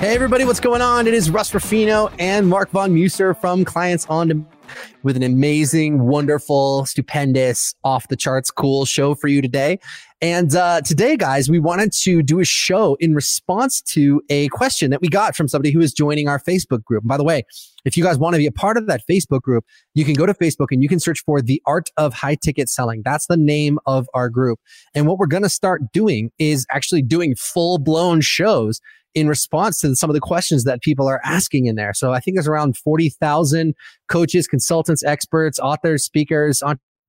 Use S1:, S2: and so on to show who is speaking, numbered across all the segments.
S1: Hey, everybody, what's going on? It is Russ Ruffino and Mark Von Musser from Clients on Demand with an amazing, wonderful, stupendous, off the charts, cool show for you today. And uh, today, guys, we wanted to do a show in response to a question that we got from somebody who is joining our Facebook group. And by the way, if you guys want to be a part of that Facebook group, you can go to Facebook and you can search for the art of high ticket selling. That's the name of our group. And what we're going to start doing is actually doing full blown shows in response to some of the questions that people are asking in there. So I think there's around 40,000 coaches, consultants, experts, authors, speakers,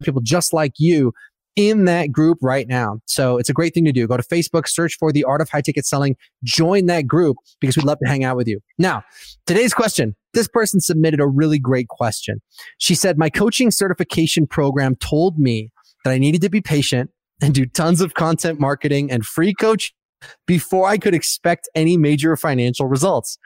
S1: people just like you in that group right now. So it's a great thing to do. Go to Facebook, search for the art of high ticket selling, join that group because we'd love to hang out with you. Now, today's question. This person submitted a really great question. She said, my coaching certification program told me that I needed to be patient and do tons of content marketing and free coaching before I could expect any major financial results.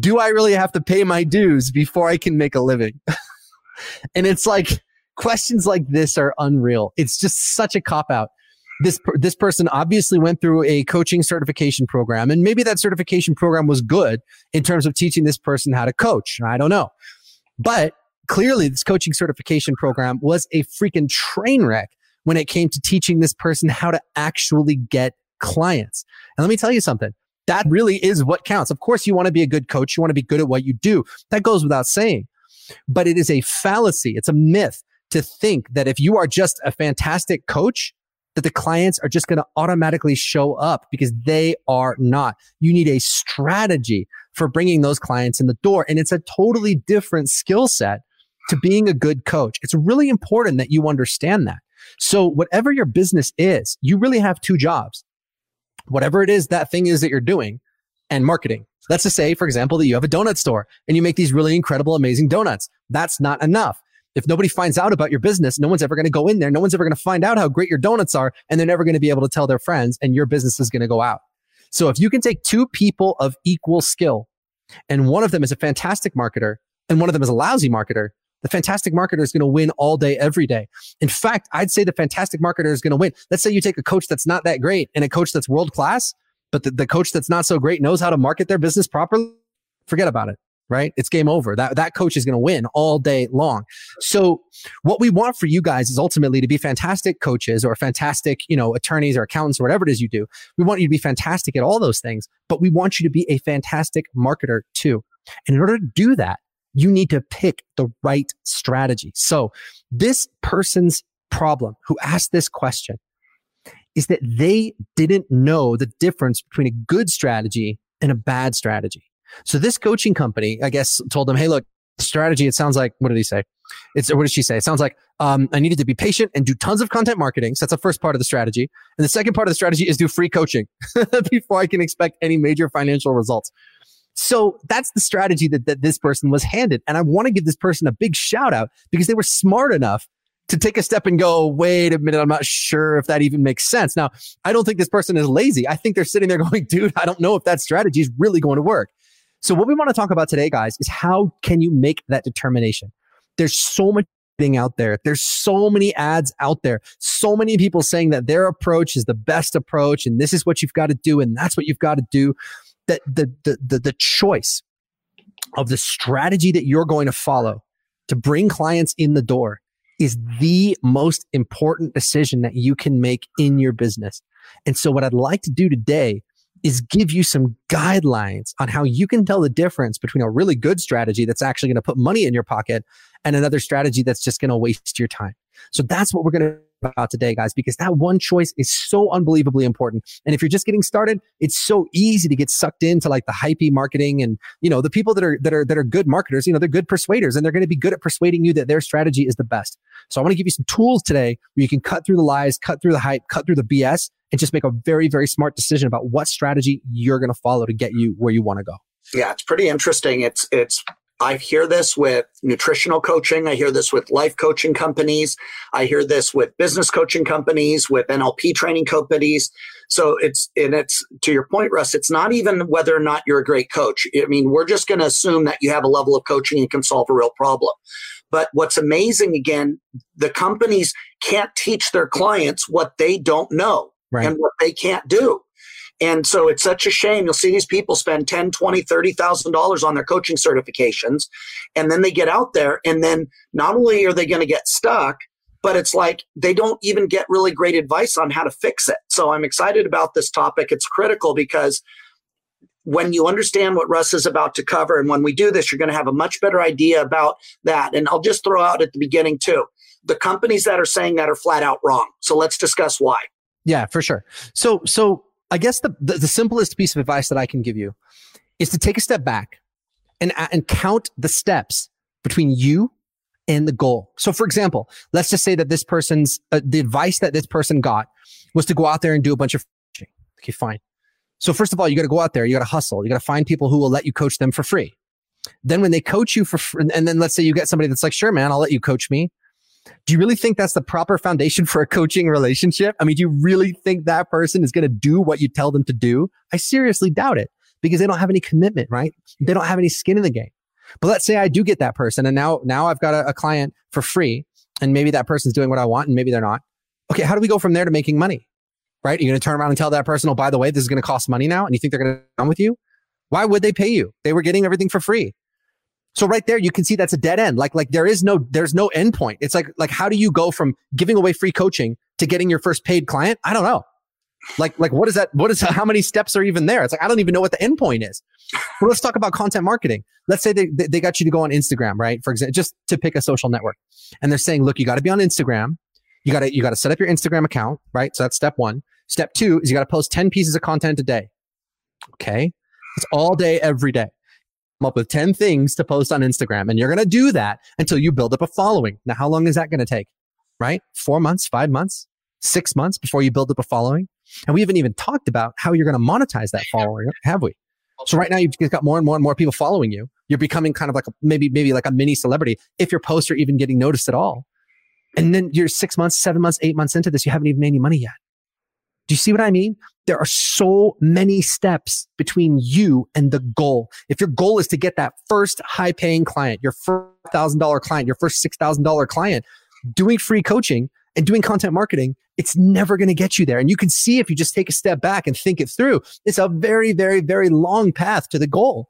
S1: Do I really have to pay my dues before I can make a living? and it's like questions like this are unreal. It's just such a cop out. This, this person obviously went through a coaching certification program and maybe that certification program was good in terms of teaching this person how to coach. I don't know. But clearly this coaching certification program was a freaking train wreck when it came to teaching this person how to actually get clients. And let me tell you something. That really is what counts. Of course, you want to be a good coach. You want to be good at what you do. That goes without saying. But it is a fallacy. It's a myth to think that if you are just a fantastic coach, that the clients are just going to automatically show up because they are not. You need a strategy for bringing those clients in the door. And it's a totally different skill set to being a good coach. It's really important that you understand that. So whatever your business is, you really have two jobs whatever it is that thing is that you're doing and marketing. Let's just say, for example, that you have a donut store and you make these really incredible, amazing donuts. That's not enough. If nobody finds out about your business, no one's ever going to go in there. No one's ever going to find out how great your donuts are and they're never going to be able to tell their friends and your business is going to go out. So if you can take two people of equal skill and one of them is a fantastic marketer and one of them is a lousy marketer, the fantastic marketer is going to win all day, every day. In fact, I'd say the fantastic marketer is going to win. Let's say you take a coach that's not that great and a coach that's world class, but the, the coach that's not so great knows how to market their business properly. Forget about it right? It's game over. That that coach is going to win all day long. So what we want for you guys is ultimately to be fantastic coaches or fantastic, you know, attorneys or accountants or whatever it is you do. We want you to be fantastic at all those things, but we want you to be a fantastic marketer too. And in order to do that, you need to pick the right strategy. So this person's problem who asked this question is that they didn't know the difference between a good strategy and a bad strategy. So this coaching company, I guess, told them, Hey, look, strategy, it sounds like, what did he say? It's, what did she say? It sounds like, um, I needed to be patient and do tons of content marketing. So that's the first part of the strategy. And the second part of the strategy is do free coaching before I can expect any major financial results. So that's the strategy that, that this person was handed. And I want to give this person a big shout out because they were smart enough to take a step and go, wait a minute, I'm not sure if that even makes sense. Now, I don't think this person is lazy. I think they're sitting there going, dude, I don't know if that strategy is really going to work. So what we want to talk about today, guys, is how can you make that determination? There's so much thing out there. There's so many ads out there. So many people saying that their approach is the best approach and this is what you've got to do and that's what you've got to do that the, the, the, the choice of the strategy that you're going to follow to bring clients in the door is the most important decision that you can make in your business. And so what I'd like to do today is give you some guidelines on how you can tell the difference between a really good strategy that's actually going to put money in your pocket and another strategy that's just going to waste your time. So that's what we're going to about today, guys, because that one choice is so unbelievably important. And if you're just getting started, it's so easy to get sucked into like the hypey marketing and, you know, the people that are, that are, that are good marketers, you know, they're good persuaders and they're going to be good at persuading you that their strategy is the best. So I want to give you some tools today where you can cut through the lies, cut through the hype, cut through the BS and just make a very, very smart decision about what strategy you're going to follow to get you where you want to go.
S2: Yeah, it's pretty interesting. It's, it's, I hear this with nutritional coaching. I hear this with life coaching companies. I hear this with business coaching companies, with NLP training companies. So it's, and it's to your point, Russ, it's not even whether or not you're a great coach. I mean, we're just going to assume that you have a level of coaching and can solve a real problem. But what's amazing again, the companies can't teach their clients what they don't know right. and what they can't do. And so it's such a shame. You'll see these people spend 10, 20, 30,000 dollars on their coaching certifications. And then they get out there and then not only are they going to get stuck, but it's like they don't even get really great advice on how to fix it. So I'm excited about this topic. It's critical because when you understand what Russ is about to cover, and when we do this, you're going to have a much better idea about that. And I'll just throw out at the beginning too the companies that are saying that are flat out wrong. So let's discuss why.
S1: Yeah, for sure. So, so I guess the, the, the simplest piece of advice that I can give you is to take a step back and, and count the steps between you and the goal. So, for example, let's just say that this person's uh, the advice that this person got was to go out there and do a bunch of coaching. Okay, fine. So, first of all, you got to go out there. You got to hustle. You got to find people who will let you coach them for free. Then, when they coach you for and then let's say you get somebody that's like, "Sure, man, I'll let you coach me." Do you really think that's the proper foundation for a coaching relationship? I mean, do you really think that person is going to do what you tell them to do? I seriously doubt it because they don't have any commitment, right? They don't have any skin in the game. But let's say I do get that person and now, now I've got a, a client for free and maybe that person's doing what I want and maybe they're not. Okay. How do we go from there to making money? Right? You're going to turn around and tell that person, oh, by the way, this is going to cost money now. And you think they're going to come with you? Why would they pay you? They were getting everything for free. So right there, you can see that's a dead end. Like, like there is no, there's no end point. It's like, like, how do you go from giving away free coaching to getting your first paid client? I don't know. Like, like what is that? What is, how many steps are even there? It's like, I don't even know what the end point is. But let's talk about content marketing. Let's say they, they got you to go on Instagram, right? For example, just to pick a social network and they're saying, look, you got to be on Instagram. You got to, you got to set up your Instagram account, right? So that's step one. Step two is you got to post 10 pieces of content a day. Okay. It's all day, every day up with 10 things to post on Instagram. And you're going to do that until you build up a following. Now, how long is that going to take? Right? Four months, five months, six months before you build up a following. And we haven't even talked about how you're going to monetize that following, have we? So right now you've got more and more and more people following you. You're becoming kind of like a, maybe, maybe like a mini celebrity if your posts are even getting noticed at all. And then you're six months, seven months, eight months into this, you haven't even made any money yet. Do you see what I mean? There are so many steps between you and the goal. If your goal is to get that first high paying client, your first thousand dollar client, your first six thousand dollar client, doing free coaching and doing content marketing, it's never going to get you there. And you can see if you just take a step back and think it through, it's a very, very, very long path to the goal.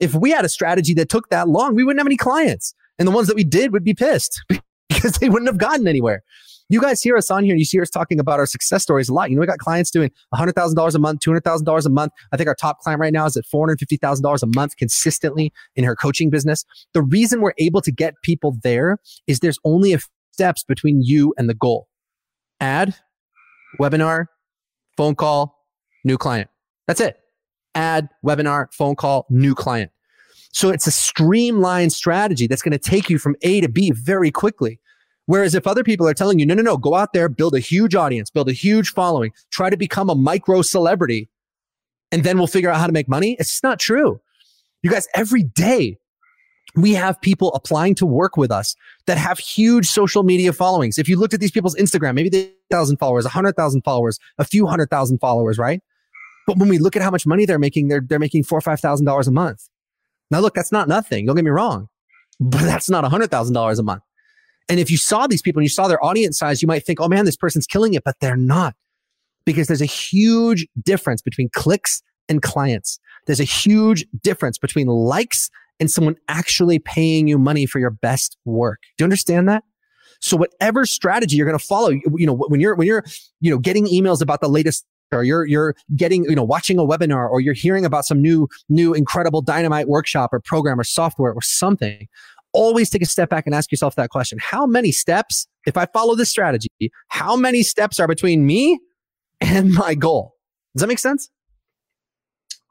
S1: If we had a strategy that took that long, we wouldn't have any clients. And the ones that we did would be pissed because they wouldn't have gotten anywhere. You guys hear us on here and you see us talking about our success stories a lot. You know, we got clients doing $100,000 a month, $200,000 a month. I think our top client right now is at $450,000 a month consistently in her coaching business. The reason we're able to get people there is there's only a steps between you and the goal. Ad, webinar, phone call, new client. That's it. Ad, webinar, phone call, new client. So it's a streamlined strategy that's going to take you from A to B very quickly. Whereas if other people are telling you, no, no, no, go out there, build a huge audience, build a huge following, try to become a micro celebrity, and then we'll figure out how to make money. It's just not true. You guys, every day we have people applying to work with us that have huge social media followings. If you looked at these people's Instagram, maybe they thousand followers, a hundred thousand followers, a few hundred thousand followers, right? But when we look at how much money they're making, they're, they're making four or five thousand dollars a month. Now look, that's not nothing. Don't get me wrong, but that's not a hundred thousand dollars a month. And if you saw these people and you saw their audience size, you might think, oh man, this person's killing it, but they're not because there's a huge difference between clicks and clients. There's a huge difference between likes and someone actually paying you money for your best work. Do you understand that? So whatever strategy you're going to follow, you know, when you're, when you're, you know, getting emails about the latest or you're, you're getting, you know, watching a webinar or you're hearing about some new, new incredible dynamite workshop or program or software or something, always take a step back and ask yourself that question. How many steps, if I follow this strategy, how many steps are between me and my goal? Does that make sense?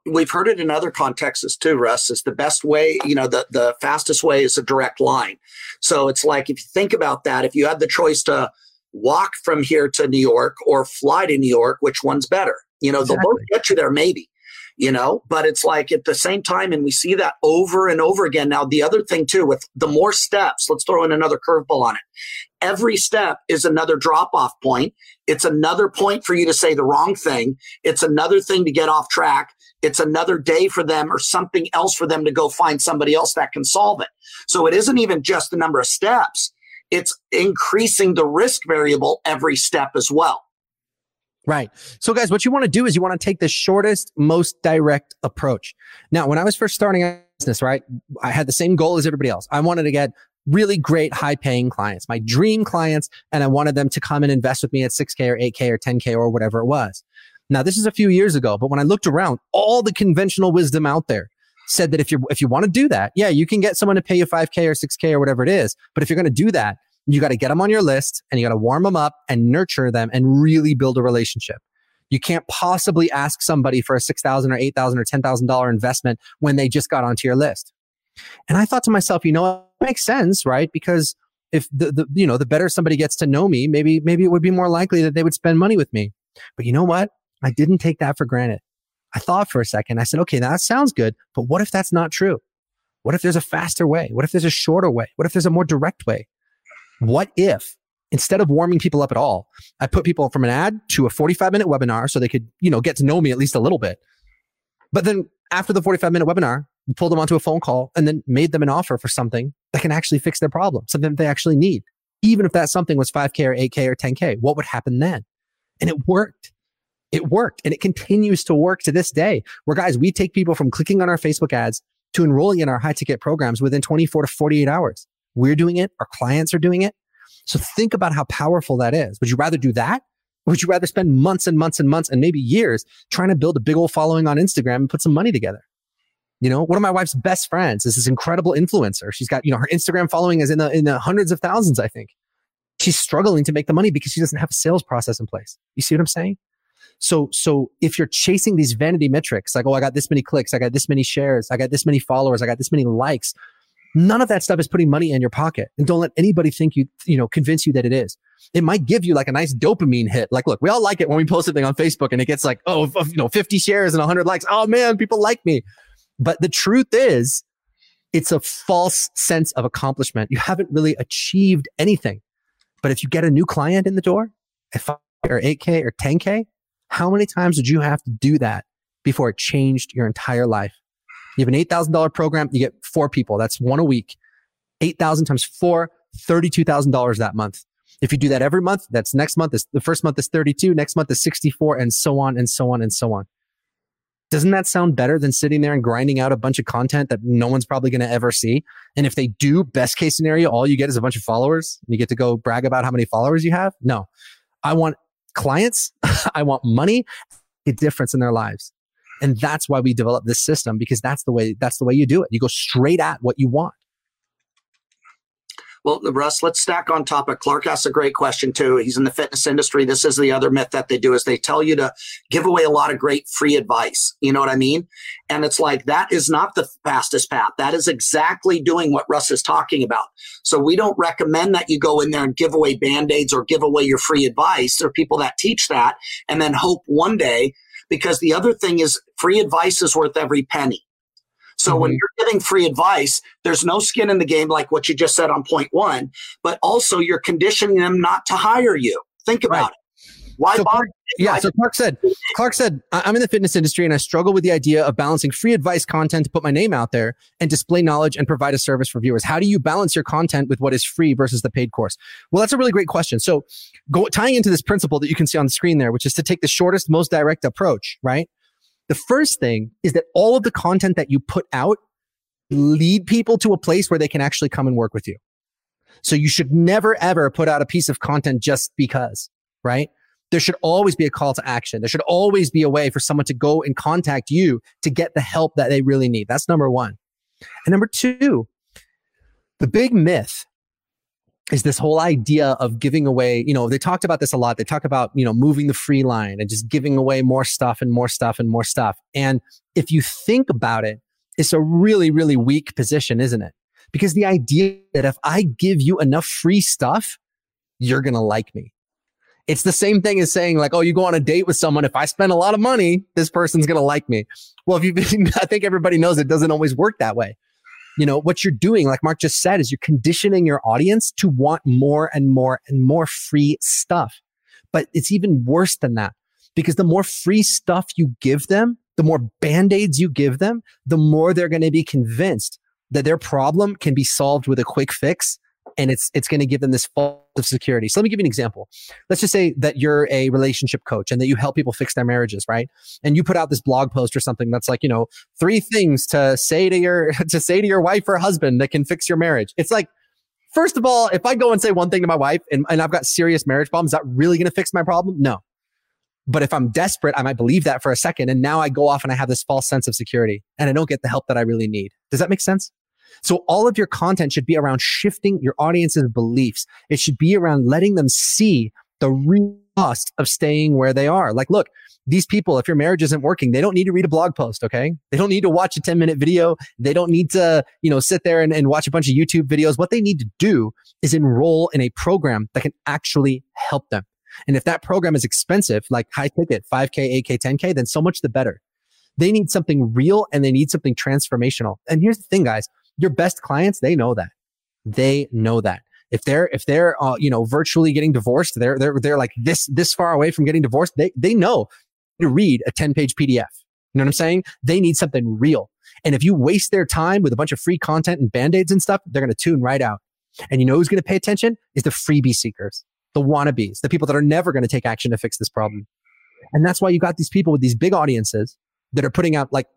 S2: we've heard it in other contexts too, Russ, is the best way, you know, the, the fastest way is a direct line. So it's like, if you think about that, if you had the choice to walk from here to New York or fly to New York, which one's better? You know, exactly. they'll both get you there, maybe, you know, but it's like at the same time, and we see that over and over again. Now, the other thing too, with the more steps, let's throw in another curveball on it. Every step is another drop off point. It's another point for you to say the wrong thing. It's another thing to get off track it's another day for them or something else for them to go find somebody else that can solve it. So it isn't even just the number of steps. It's increasing the risk variable every step as well.
S1: Right. So guys, what you want to do is you want to take the shortest, most direct approach. Now, when I was first starting a business, right, I had the same goal as everybody else. I wanted to get really great high paying clients, my dream clients, and I wanted them to come and invest with me at 6K or 8K or 10K or whatever it was. Now, this is a few years ago, but when I looked around, all the conventional wisdom out there said that if you if you want to do that, yeah, you can get someone to pay you 5k or 6k or whatever it is, but if you're going to do that, you got to get them on your list and you got to warm them up and nurture them and really build a relationship. You can't possibly ask somebody for a 6000 or 8000 or $10,000 investment when they just got onto your list. And I thought to myself, you know, it makes sense, right? Because if the, the you know, the better somebody gets to know me, maybe maybe it would be more likely that they would spend money with me. But you know what? I didn't take that for granted. I thought for a second, I said, okay, that sounds good, but what if that's not true? What if there's a faster way? What if there's a shorter way? What if there's a more direct way? What if instead of warming people up at all, I put people from an ad to a 45 minute webinar so they could, you know, get to know me at least a little bit. But then after the 45 minute webinar, pulled them onto a phone call and then made them an offer for something that can actually fix their problem, something that they actually need. Even if that something was 5K or 8K or 10K, what would happen then? And it worked it worked and it continues to work to this day. Where guys, we take people from clicking on our Facebook ads to enrolling in our high ticket programs within 24 to 48 hours. We're doing it. Our clients are doing it. So think about how powerful that is. Would you rather do that? Or would you rather spend months and months and months and maybe years trying to build a big old following on Instagram and put some money together? You know, one of my wife's best friends is this incredible influencer. She's got, you know, her Instagram following is in the, in the hundreds of thousands, I think. She's struggling to make the money because she doesn't have a sales process in place. You see what I'm saying? So, so if you're chasing these vanity metrics, like, oh, I got this many clicks, I got this many shares, I got this many followers, I got this many likes, none of that stuff is putting money in your pocket. And don't let anybody think you, you know, convince you that it is. It might give you like a nice dopamine hit. Like, look, we all like it when we post something on Facebook and it gets like, oh, you know, 50 shares and 100 likes. Oh man, people like me. But the truth is, it's a false sense of accomplishment. You haven't really achieved anything. But if you get a new client in the door at 5 or 8K or 10K, how many times did you have to do that before it changed your entire life? You have an $8,000 program, you get four people. That's one a week. 8,000 times four, $32,000 that month. If you do that every month, that's next month is the first month is 32, next month is 64 and so on and so on and so on. Doesn't that sound better than sitting there and grinding out a bunch of content that no one's probably going to ever see? And if they do, best case scenario, all you get is a bunch of followers and you get to go brag about how many followers you have. No, I want clients. I want money, a difference in their lives. And that's why we develop this system because that's the way, that's the way you do it. You go straight at what you want.
S2: Well, Russ, let's stack on top of Clark asks a great question too. He's in the fitness industry. This is the other myth that they do is they tell you to give away a lot of great free advice. You know what I mean? And it's like that is not the fastest path. That is exactly doing what Russ is talking about. So we don't recommend that you go in there and give away band-aids or give away your free advice. There are people that teach that and then hope one day because the other thing is free advice is worth every penny. So mm-hmm. when you're giving free advice, there's no skin in the game, like what you just said on point one, but also you're conditioning them not to hire you. Think about right. it. Why
S1: so Clark, yeah, so Clark said, Clark said, I'm in the fitness industry and I struggle with the idea of balancing free advice content to put my name out there and display knowledge and provide a service for viewers. How do you balance your content with what is free versus the paid course? Well, that's a really great question. So go, tying into this principle that you can see on the screen there, which is to take the shortest, most direct approach, right? The first thing is that all of the content that you put out lead people to a place where they can actually come and work with you. So you should never ever put out a piece of content just because, right? There should always be a call to action. There should always be a way for someone to go and contact you to get the help that they really need. That's number one. And number two, The big myth is this whole idea of giving away, you know, they talked about this a lot. They talk about, you know, moving the free line and just giving away more stuff and more stuff and more stuff. And if you think about it, it's a really, really weak position, isn't it? Because the idea that if I give you enough free stuff, you're going to like me. It's the same thing as saying like, oh, you go on a date with someone. If I spend a lot of money, this person's going to like me. Well, if you, I think everybody knows it doesn't always work that way. You know, what you're doing, like Mark just said, is you're conditioning your audience to want more and more and more free stuff. But it's even worse than that because the more free stuff you give them, the more band-aids you give them, the more they're going to be convinced that their problem can be solved with a quick fix and it's it's going to give them this false of security. So let me give you an example. Let's just say that you're a relationship coach and that you help people fix their marriages, right? And you put out this blog post or something that's like, you know, three things to say to your to say to your wife or husband that can fix your marriage. It's like First of all, if I go and say one thing to my wife and, and I've got serious marriage problems, that really going to fix my problem? No. But if I'm desperate, I might believe that for a second. And now I go off and I have this false sense of security and I don't get the help that I really need. Does that make sense? So all of your content should be around shifting your audience's beliefs. It should be around letting them see the real cost of staying where they are. Like, look, these people, if your marriage isn't working, they don't need to read a blog post. Okay. They don't need to watch a 10 minute video. They don't need to, you know, sit there and, and watch a bunch of YouTube videos. What they need to do is enroll in a program that can actually help them. And if that program is expensive, like high ticket, 5K, 8K, 10K, then so much the better. They need something real and they need something transformational. And here's the thing, guys your best clients, they know that. They know that. If they're if they're uh, you know virtually getting divorced, they're they're they're like this this far away from getting divorced. They they know to read a 10 page PDF. You know what I'm saying? They need something real. And if you waste their time with a bunch of free content and band-aids and stuff, they're going to tune right out. And you know who's going to pay attention? Is the freebie seekers, the wannabes, the people that are never going to take action to fix this problem. And that's why you got these people with these big audiences that are putting out like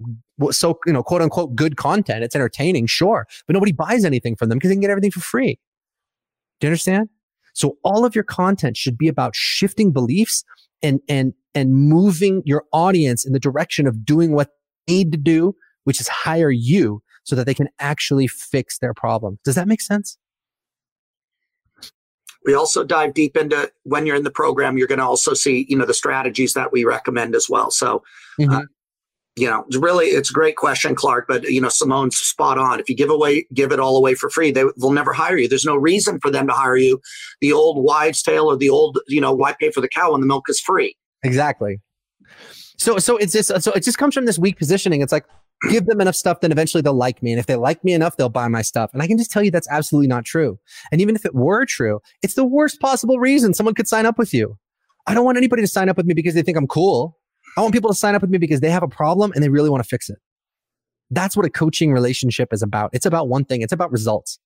S1: so you know quote unquote good content. It's entertaining sure but nobody buys anything from them because they can get everything for free. Do you understand? So all of your content should be about shifting beliefs and and and moving your audience in the direction of doing what they need to do which is hire you so that they can actually fix their problem. Does that make sense?
S2: We also dive deep into when you're in the program you're going to also see you know the strategies that we recommend as well. So mm-hmm. uh, you know, it's really, it's a great question, Clark. But you know, Simone's spot on. If you give away, give it all away for free, they, they'll never hire you. There's no reason for them to hire you. The old wives' tale or the old, you know, why pay for the cow when the milk is free?
S1: Exactly. So, so it's just, so it just comes from this weak positioning. It's like give them enough stuff, then eventually they'll like me, and if they like me enough, they'll buy my stuff. And I can just tell you that's absolutely not true. And even if it were true, it's the worst possible reason someone could sign up with you. I don't want anybody to sign up with me because they think I'm cool. I want people to sign up with me because they have a problem and they really want to fix it. That's what a coaching relationship is about. It's about one thing. It's about results.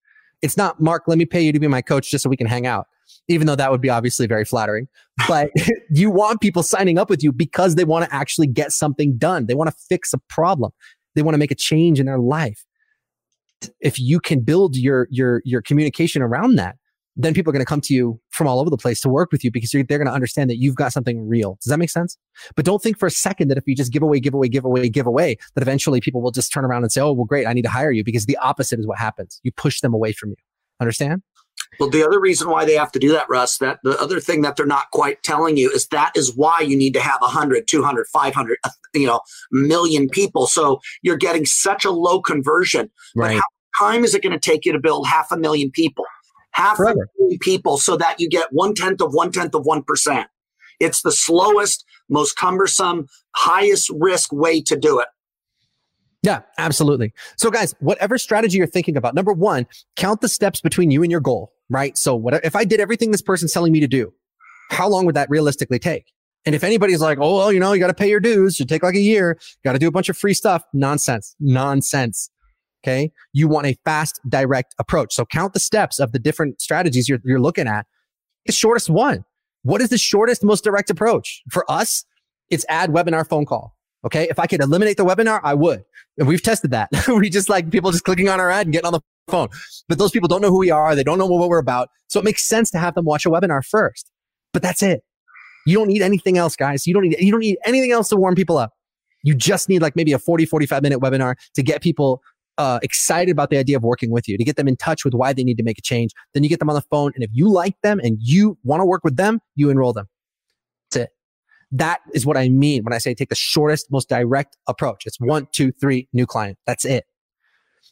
S1: It's not, Mark, let me pay you to be my coach just so we can hang out, even though that would be obviously very flattering. But you want people signing up with you because they want to actually get something done. They want to fix a problem. They want to make a change in their life. If you can build your, your, your communication around that, then people are going to come to you from all over the place to work with you because they're going to understand that you've got something real. Does that make sense? But don't think for a second that if you just give away, give away, give away, give away, that eventually people will just turn around and say, oh, well, great, I need to hire you because the opposite is what happens. You push them away from you. Understand?
S2: Well, the other reason why they have to do that, Russ, that the other thing that they're not quite telling you is that is why you need to have 100, 200, 500, uh, you know, million people. So you're getting such a low conversion. Right. But how time is it going to take you to build half a million people? Half a million people so that you get one tenth of one tenth of one percent. It's the slowest, most cumbersome, highest risk way to do it.
S1: Yeah, absolutely. So, guys, whatever strategy you're thinking about, number one, count the steps between you and your goal, right? So, what if I did everything this person's telling me to do? How long would that realistically take? And if anybody's like, oh, well, you know, you got to pay your dues, should take like a year, got to do a bunch of free stuff, nonsense, nonsense. Okay. You want a fast, direct approach. So count the steps of the different strategies you're, you're looking at. The shortest one. What is the shortest, most direct approach? For us, it's ad webinar phone call. Okay. If I could eliminate the webinar, I would. And we've tested that. we just like people just clicking on our ad and getting on the phone. But those people don't know who we are. They don't know what we're about. So it makes sense to have them watch a webinar first. But that's it. You don't need anything else, guys. You don't need, you don't need anything else to warm people up. You just need like maybe a 40, 45 minute webinar to get people uh, excited about the idea of working with you, to get them in touch with why they need to make a change. Then you get them on the phone. And if you like them and you want to work with them, you enroll them. That's it. That is what I mean when I say take the shortest, most direct approach. It's one, two, three, new client. That's it.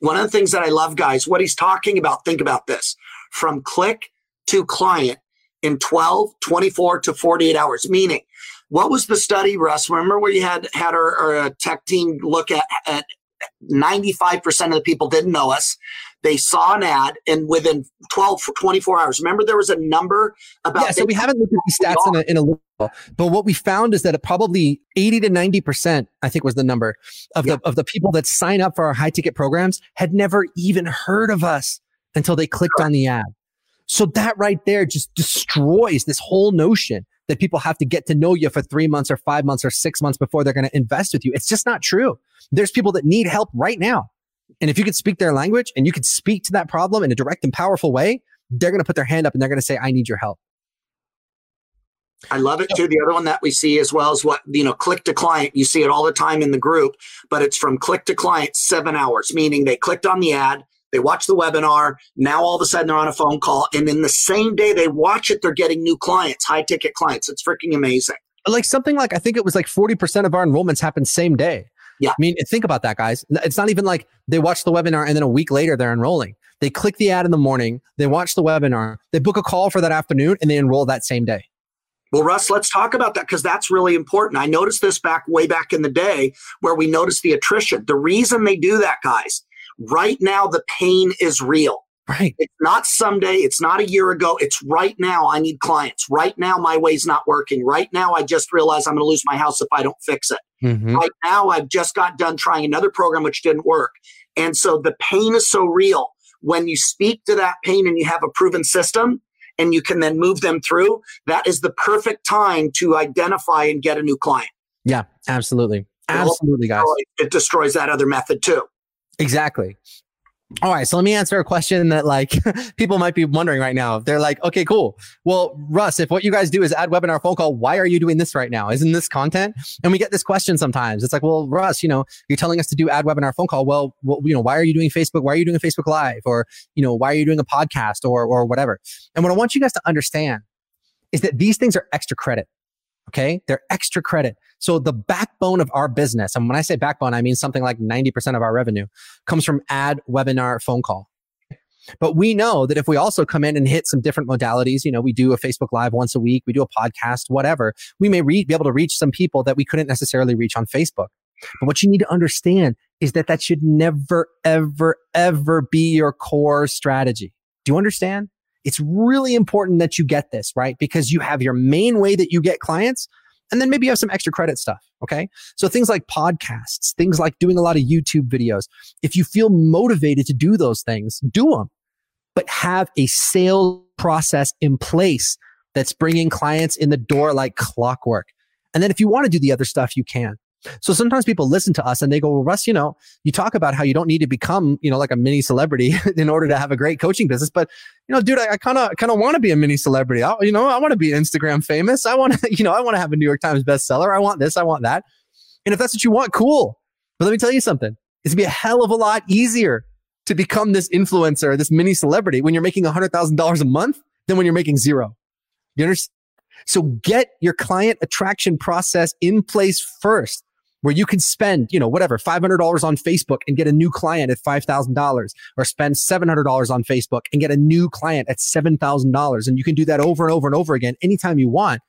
S2: One of the things that I love, guys, what he's talking about, think about this from click to client in 12, 24 to 48 hours, meaning what was the study, Russ? Remember where you had had our, our uh, tech team look at, at 95% of the people didn't know us. They saw an ad and within 12, 24 hours, remember there was a number about.
S1: Yeah, so we haven't looked at these stats in a, in a little, but what we found is that probably 80 to 90%, I think was the number of yeah. the, of the people that sign up for our high ticket programs had never even heard of us until they clicked on the ad. So that right there just destroys this whole notion that people have to get to know you for three months or five months or six months before they're going to invest with you. It's just not true. There's people that need help right now. And if you could speak their language and you could speak to that problem in a direct and powerful way, they're going to put their hand up and they're going to say, I need your help.
S2: I love it too. The other one that we see as well is what, you know, click to client. You see it all the time in the group, but it's from click to client, seven hours, meaning they clicked on the ad, they watch the webinar. Now all of a sudden they're on a phone call. And in the same day they watch it, they're getting new clients, high ticket clients. It's freaking amazing.
S1: Like something like, I think it was like 40% of our enrollments happen same day.
S2: Yeah. I
S1: mean, think about that, guys. It's not even like they watch the webinar and then a week later they're enrolling. They click the ad in the morning, they watch the webinar, they book a call for that afternoon, and they enroll that same day.
S2: Well, Russ, let's talk about that because that's really important. I noticed this back way back in the day where we noticed the attrition. The reason they do that, guys, Right now, the pain is real.
S1: Right.
S2: It's not someday. It's not a year ago. It's right now. I need clients. Right now, my way's not working. Right now, I just realized I'm going to lose my house if I don't fix it. Mm-hmm. Right now, I've just got done trying another program which didn't work. And so the pain is so real. When you speak to that pain and you have a proven system and you can then move them through, that is the perfect time to identify and get a new client.
S1: Yeah, absolutely. Absolutely, guys.
S2: It destroys that other method too.
S1: Exactly. All right, so let me answer a question that like people might be wondering right now. They're like, okay, cool. Well, Russ, if what you guys do is ad webinar phone call, why are you doing this right now? Isn't this content? And we get this question sometimes. It's like, well, Russ, you know, you're telling us to do ad webinar phone call. Well, well, you know, why are you doing Facebook? Why are you doing Facebook Live? Or, you know, why are you doing a podcast or or whatever? And what I want you guys to understand is that these things are extra credit. Okay. They're extra credit. So the backbone of our business, and when I say backbone, I mean something like 90% of our revenue comes from ad, webinar, phone call. But we know that if we also come in and hit some different modalities, you know, we do a Facebook Live once a week, we do a podcast, whatever, we may re- be able to reach some people that we couldn't necessarily reach on Facebook. But what you need to understand is that that should never, ever, ever be your core strategy. Do you understand? It's really important that you get this, right? Because you have your main way that you get clients, and then maybe you have some extra credit stuff. Okay. So things like podcasts, things like doing a lot of YouTube videos. If you feel motivated to do those things, do them, but have a sales process in place that's bringing clients in the door like clockwork. And then if you want to do the other stuff, you can. So sometimes people listen to us and they go, well, Russ, you know, you talk about how you don't need to become, you know, like a mini celebrity in order to have a great coaching business. But, you know, dude, I kind of, kind of want to be a mini celebrity. I, you know, I want to be Instagram famous. I want to, you know, I want to have a New York Times bestseller. I want this. I want that. And if that's what you want, cool. But let me tell you something. It's gonna be a hell of a lot easier to become this influencer, this mini celebrity when you're making $100,000 a month than when you're making zero. You understand? So get your client attraction process in place first where you can spend, you know, whatever, $500 on Facebook and get a new client at $5,000 or spend $700 on Facebook and get a new client at $7,000. And you can do that over and over and over again anytime you want.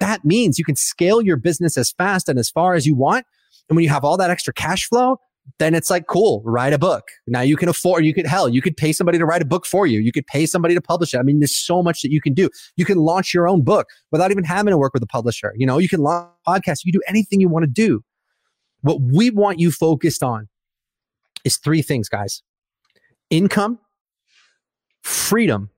S1: That means you can scale your business as fast and as far as you want. And when you have all that extra cash flow, then it's like, cool, write a book. Now you can afford, you could, hell, you could pay somebody to write a book for you. You could pay somebody to publish it. I mean, there's so much that you can do. You can launch your own book without even having to work with a publisher. You know, you can launch a podcast. You can do anything you want to do. What we want you focused on is three things, guys income, freedom,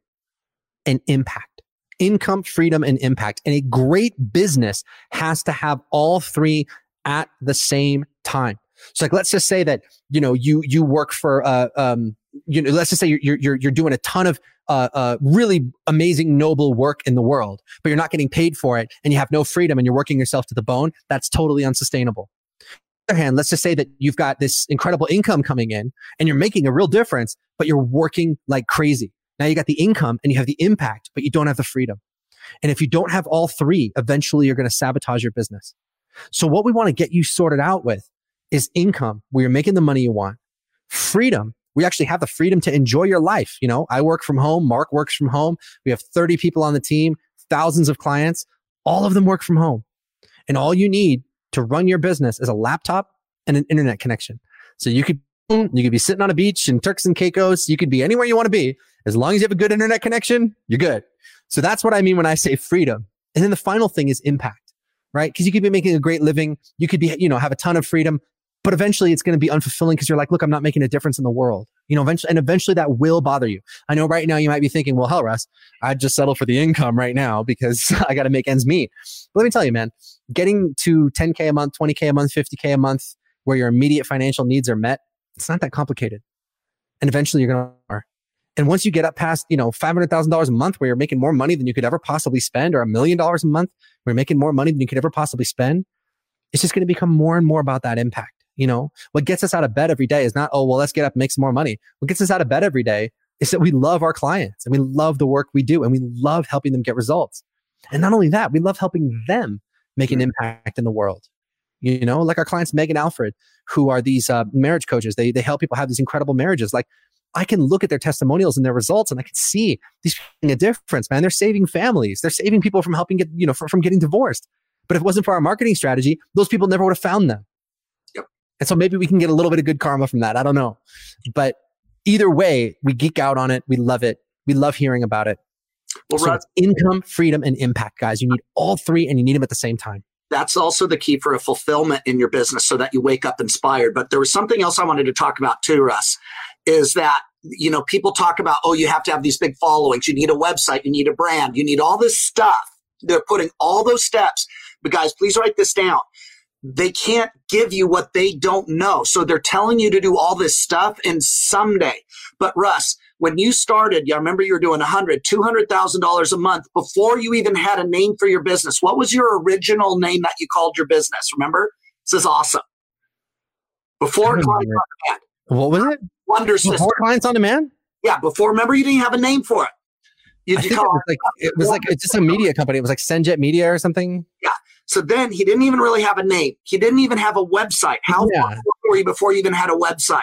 S1: and impact. Income, freedom, and impact. And a great business has to have all three at the same time. So like, let's just say that, you know, you, you work for, uh, um, you know, let's just say you're, you're, you're doing a ton of, uh, uh, really amazing, noble work in the world, but you're not getting paid for it and you have no freedom and you're working yourself to the bone. That's totally unsustainable hand, let's just say that you've got this incredible income coming in and you're making a real difference, but you're working like crazy. Now you got the income and you have the impact, but you don't have the freedom. And if you don't have all three, eventually you're going to sabotage your business. So what we want to get you sorted out with is income where you're making the money you want, freedom. We actually have the freedom to enjoy your life. You know, I work from home. Mark works from home. We have 30 people on the team, thousands of clients. All of them work from home. And all you need to run your business is a laptop and an internet connection. So you could you could be sitting on a beach in Turks and Caicos. You could be anywhere you want to be. As long as you have a good internet connection, you're good. So that's what I mean when I say freedom. And then the final thing is impact, right? Because you could be making a great living. You could be, you know, have a ton of freedom, but eventually it's going to be unfulfilling because you're like, look, I'm not making a difference in the world. You know, eventually, and eventually that will bother you. I know right now you might be thinking, well, hell, Russ, I'd just settle for the income right now because I got to make ends meet. But let me tell you, man, getting to 10K a month, 20K a month, 50K a month, where your immediate financial needs are met, it's not that complicated. And eventually you're going to, and once you get up past, you know, $500,000 a month where you're making more money than you could ever possibly spend or a million dollars a month where you're making more money than you could ever possibly spend, it's just going to become more and more about that impact. You know, what gets us out of bed every day is not, oh, well, let's get up and make some more money. What gets us out of bed every day is that we love our clients and we love the work we do and we love helping them get results. And not only that, we love helping them make an impact in the world. You know, like our clients, Megan Alfred, who are these uh, marriage coaches. They, they help people have these incredible marriages. Like I can look at their testimonials and their results and I can see these making a difference, man. They're saving families. They're saving people from helping get, you know, from, from getting divorced. But if it wasn't for our marketing strategy, those people never would have found them. And so maybe we can get a little bit of good karma from that. I don't know. But either way, we geek out on it. We love it. We love hearing about it. Well, so Rod, income, freedom, and impact, guys. You need all three and you need them at the same time
S2: that's also the key for a fulfillment in your business so that you wake up inspired. But there was something else I wanted to talk about too, Russ, is that, you know, people talk about, oh, you have to have these big followings. You need a website. You need a brand. You need all this stuff. They're putting all those steps. But guys, please write this down. They can't give you what they don't know. So they're telling you to do all this stuff and someday. But Russ, when you started, I remember you were doing 100, $200,000 a month before you even had a name for your business. What was your original name that you called your business? Remember? This is awesome. Before Clients on
S1: Demand. What was it?
S2: Wonder System.
S1: Before Clients on Demand?
S2: Yeah, before. Remember, you didn't have a name for it.
S1: You, I think it was like it was like it's just a media company. It was like Senjet Media or something.
S2: Yeah. So then he didn't even really have a name. He didn't even have a website. How yeah. long were you before you even had a website?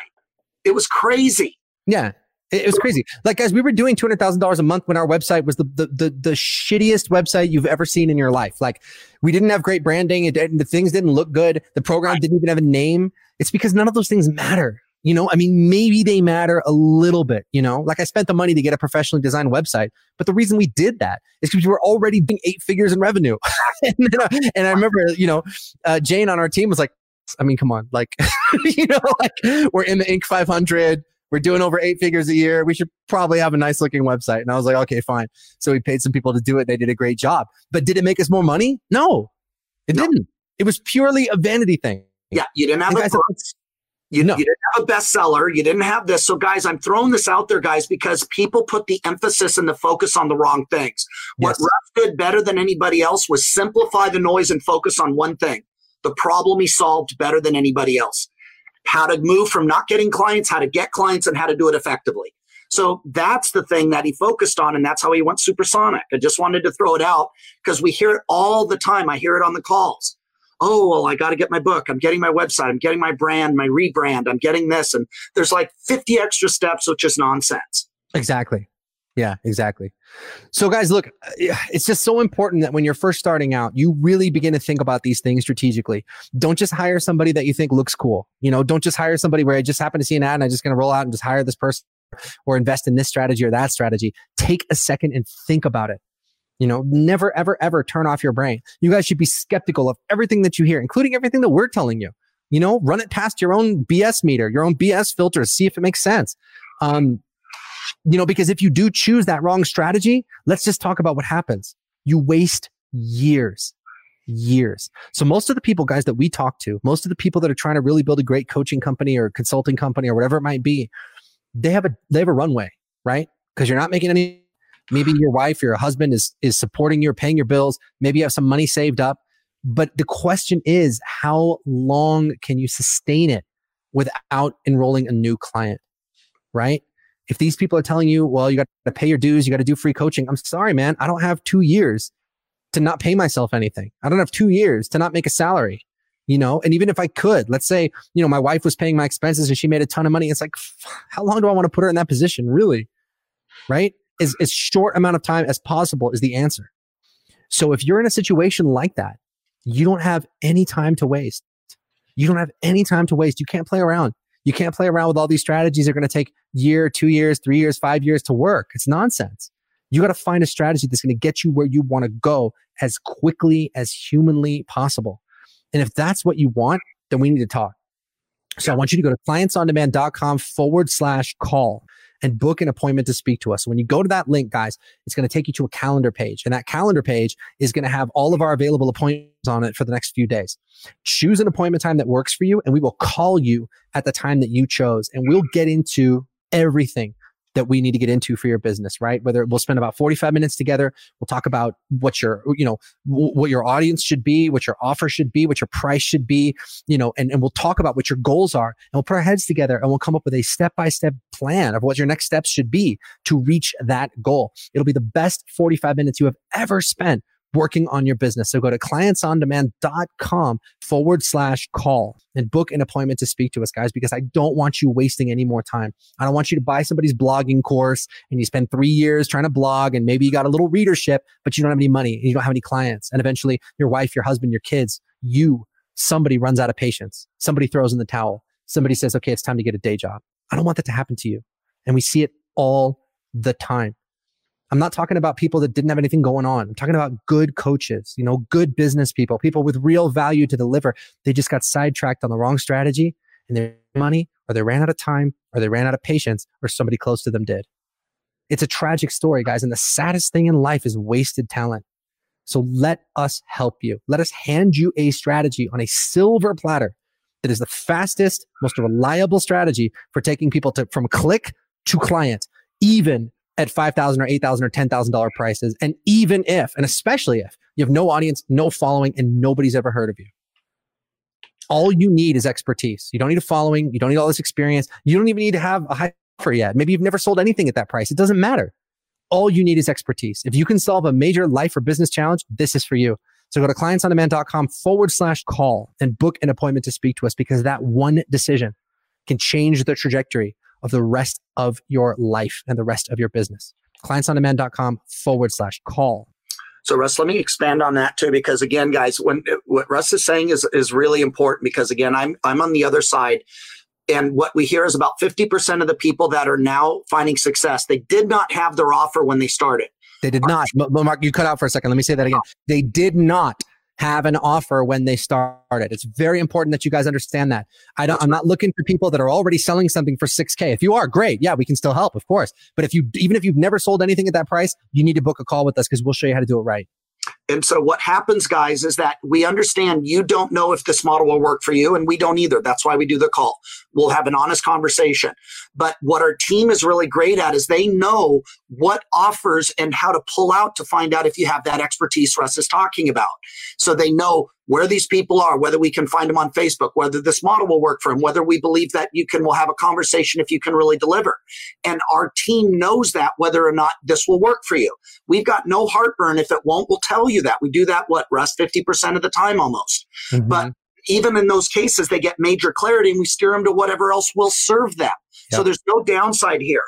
S2: It was crazy.
S1: Yeah. It, was crazy. Like, guys, we were doing two hundred thousand dollars a month when our website was the, the the the shittiest website you've ever seen in your life. Like, we didn't have great branding. It, the things didn't look good. The program didn't even have a name. It's because none of those things matter. You know, I mean, maybe they matter a little bit. You know, like I spent the money to get a professionally designed website, but the reason we did that is because we were already doing eight figures in revenue. and, and, I remember, you know, uh, Jane on our team was like, I mean, come on, like, you know, like we're in the Inc. 500 we're doing over eight figures a year. We should probably have a nice looking website. And I was like, okay, fine. So we paid some people to do it. They did a great job. But did it make us more money? No, it no. didn't. It was purely a vanity thing.
S2: Yeah, you didn't have a you, no. you didn't have a bestseller. You didn't have this. So, guys, I'm throwing this out there, guys, because people put the emphasis and the focus on the wrong things. Yes. What Ruff did better than anybody else was simplify the noise and focus on one thing the problem he solved better than anybody else how to move from not getting clients, how to get clients, and how to do it effectively. So that's the thing that he focused on, and that's how he went supersonic. I just wanted to throw it out because we hear it all the time. I hear it on the calls. Oh, well, I got to get my book. I'm getting my website. I'm getting my brand, my rebrand. I'm getting this. And there's like 50 extra steps, which is nonsense.
S1: Exactly. Yeah, exactly. So, guys, look, uh, it's just so important that when you're first starting out, you really begin to think about these things strategically. Don't just hire somebody that you think looks cool. You know, don't just hire somebody where I just happen to see an ad and I'm just going to roll out and just hire this person or invest in this strategy or that strategy. Take a second and think about it. You know, never, ever, ever turn off your brain. You guys should be skeptical of everything that you hear, including everything that we're telling you. You know, run it past your own BS meter, your own BS filters, see if it makes sense. Um, you know, because if you do choose that wrong strategy, let's just talk about what happens. You waste years, years. So most of the people, guys, that we talk to, most of the people that are trying to really build a great coaching company or consulting company or whatever it might be, they have a, they have a runway, right? Because you're not making any, maybe your wife, or your husband is, is supporting you or paying your bills. Maybe you have some money saved up But the question is, how long can you sustain it without enrolling a new client? Right? If these people are telling you, well, you got to pay your dues, you got to do free coaching. I'm sorry, man. I don't have two years to not pay myself anything. I don't have two years to not make a salary, you know? And even if I could, let's say, you know, my wife was paying my expenses and she made a ton of money. It's like, how long do I want to put her in that position? Really? Right? As, as short amount of time as possible is the answer. So if you're in a situation like that, you don't have any time to waste. You don't have any time to waste. You can't play around. You can't play around with all these strategies. They're going to take year, two years, three years, five years to work. It's nonsense. You got to find a strategy that's going to get you where you want to go as quickly as humanly possible. And if that's what you want, then we need to talk. So I want you to go to clientsondemand.com forward slash call and book an appointment to speak to us. When you go to that link, guys, it's going to take you to a calendar page. And that calendar page is going to have all of our available appointments on it for the next few days. Choose an appointment time that works for you, and we will call you at the time that you chose. And we'll get into everything that we need to get into for your business, right? Whether we'll spend about 45 minutes together. We'll talk about what your, you know, w- what your audience should be, what your offer should be, what your price should be, you know, and, and we'll talk about what your goals are and we'll put our heads together and we'll come up with a step by step plan of what your next steps should be to reach that goal. It'll be the best 45 minutes you have ever spent working on your business. So go to clientsondemand.com forward slash call and book an appointment to speak to us, guys, because I don't want you wasting any more time. I don't want you to buy somebody's blogging course and you spend three years trying to blog and maybe you got a little readership, but you don't have any money and you don't have any clients. And eventually your wife, your husband, your kids, you, somebody runs out of patience. Somebody throws in the towel. Somebody says, okay, it's time to get a day job. I don't want that to happen to you. And we see it all the time. I'm not talking about people that didn't have anything going on. I'm talking about good coaches, you know, good business people, people with real value to deliver. They just got sidetracked on the wrong strategy and their money, or they ran out of time, or they ran out of patience, or somebody close to them did. It's a tragic story, guys. And the saddest thing in life is wasted talent. So let us help you. Let us hand you a strategy on a silver platter that is the fastest, most reliable strategy for taking people to, from click to client, even at five thousand or eight thousand or ten thousand dollar prices, and even if, and especially if you have no audience, no following, and nobody's ever heard of you. All you need is expertise. You don't need a following. You don't need all this experience. You don't even need to have a high offer yet. Maybe you've never sold anything at that price. It doesn't matter. All you need is expertise. If you can solve a major life or business challenge, this is for you. So go to clientsondemand.com forward slash call and book an appointment to speak to us because that one decision can change the trajectory of the rest of your life and the rest of your business. Clientsondemand.com forward slash call.
S2: So Russ, let me expand on that too, because again, guys, when what Russ is saying is is really important because again, I'm I'm on the other side. And what we hear is about 50% of the people that are now finding success, they did not have their offer when they started.
S1: They did not. Mark, you cut out for a second. Let me say that again. They did not have an offer when they started. It's very important that you guys understand that. I don't, I'm not looking for people that are already selling something for 6K. If you are, great. Yeah, we can still help, of course. But if you, even if you've never sold anything at that price, you need to book a call with us because we'll show you how to do it right.
S2: And so what happens, guys, is that we understand you don't know if this model will work for you, and we don't either. That's why we do the call. We'll have an honest conversation. But what our team is really great at is they know what offers and how to pull out to find out if you have that expertise Russ is talking about. So they know where these people are, whether we can find them on Facebook, whether this model will work for them, whether we believe that you can, we'll have a conversation if you can really deliver. And our team knows that whether or not this will work for you. We've got no heartburn. If it won't, we'll tell you that. We do that, what, Russ, 50% of the time almost. Mm-hmm. But even in those cases, they get major clarity and we steer them to whatever else will serve them. So there's no downside here.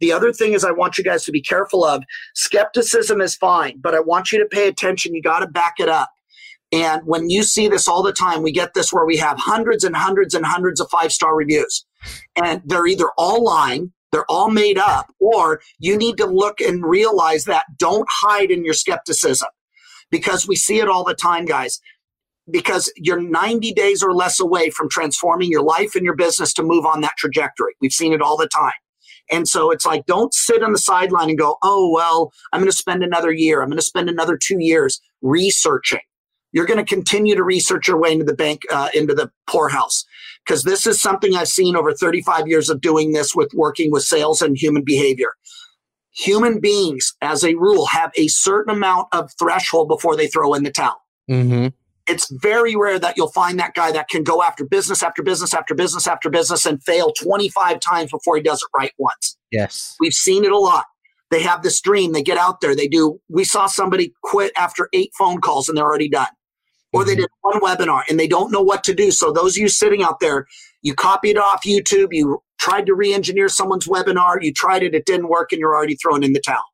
S2: The other thing is I want you guys to be careful of skepticism is fine, but I want you to pay attention. You got to back it up. And when you see this all the time, we get this where we have hundreds and hundreds and hundreds of five star reviews. And they're either all lying, they're all made up, or you need to look and realize that don't hide in your skepticism because we see it all the time, guys. Because you're 90 days or less away from transforming your life and your business to move on that trajectory. We've seen it all the time. And so it's like, don't sit on the sideline and go, oh, well, I'm going to spend another year. I'm going to spend another two years researching you're going to continue to research your way into the bank, uh, into the poorhouse. Because this is something I've seen over 35 years of doing this with working with sales and human behavior. Human beings, as a rule, have a certain amount of threshold before they throw in the towel. Mm-hmm. It's very rare that you'll find that guy that can go after business after business after business after business and fail 25 times before he does it right once.
S3: Yes.
S2: We've seen it a lot. They have this dream, they get out there, they do. We saw somebody quit after eight phone calls and they're already done. Or they
S3: Mhm.
S2: did one webinar and they don't know what to do. So, those of you sitting out there, you copied off YouTube, you tried to re engineer someone's webinar, you tried it, it didn't work, and you're already throwing in the towel.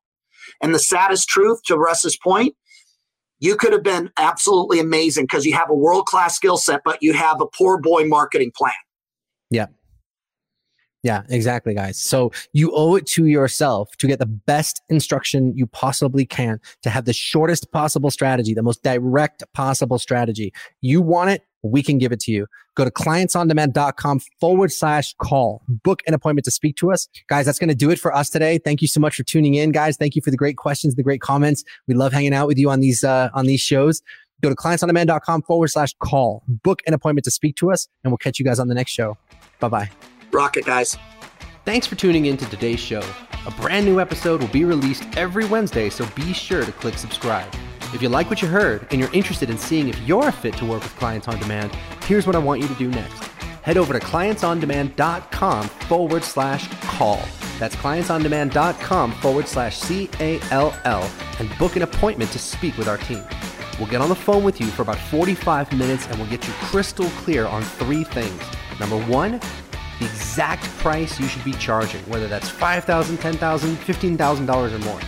S2: And the saddest truth, to Russ's point, you could have been absolutely amazing because you have a world class skill set, but you have a poor boy marketing plan.
S3: Yeah, Yeah, exactly, guys. So you owe it to yourself to get the best instruction you possibly can, to have the shortest possible strategy, the most direct possible strategy. You want it, we can give it to you. Go to clientsondemand.com forward slash call. Book an appointment to speak to us. Guys, that's going to do it for us today. Thank you so much for tuning in, guys. Thank you for the great questions, the great comments. We love hanging out with you on these, uh, on these shows. Go to clientsondemand.com forward slash call. Book an appointment to speak to us, and we'll catch you guys on the next show. Bye bye.
S2: Rocket, guys.
S1: Thanks for tuning in to today's show. A brand new episode will be released every Wednesday, so be sure to click subscribe. If you like what you heard and you're interested in seeing if you're a fit to work with clients on demand, here's what I want you to do next. Head over to clientsondemand.com forward slash call. That's clientsondemand.com forward slash C A L L and book an appointment to speak with our team. We'll get on the phone with you for about 45 minutes and we'll get you crystal clear on three things. Number one, the exact price you should be charging, whether that's $5,000, $10,000, $15,000 or more.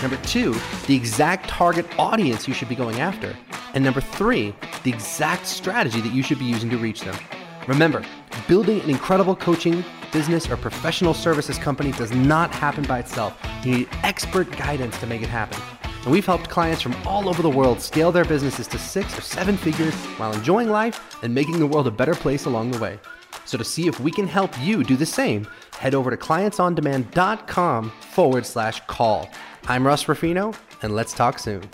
S1: Number two, the exact target audience you should be going after. And number three, the exact strategy that you should be using to reach them. Remember, building an incredible coaching, business, or professional services company does not happen by itself. You need expert guidance to make it happen. And we've helped clients from all over the world scale their businesses to six or seven figures while enjoying life and making the world a better place along the way. So to see if we can help you do the same, head over to clientsondemand.com forward slash call. I'm Russ Ruffino, and let's talk soon.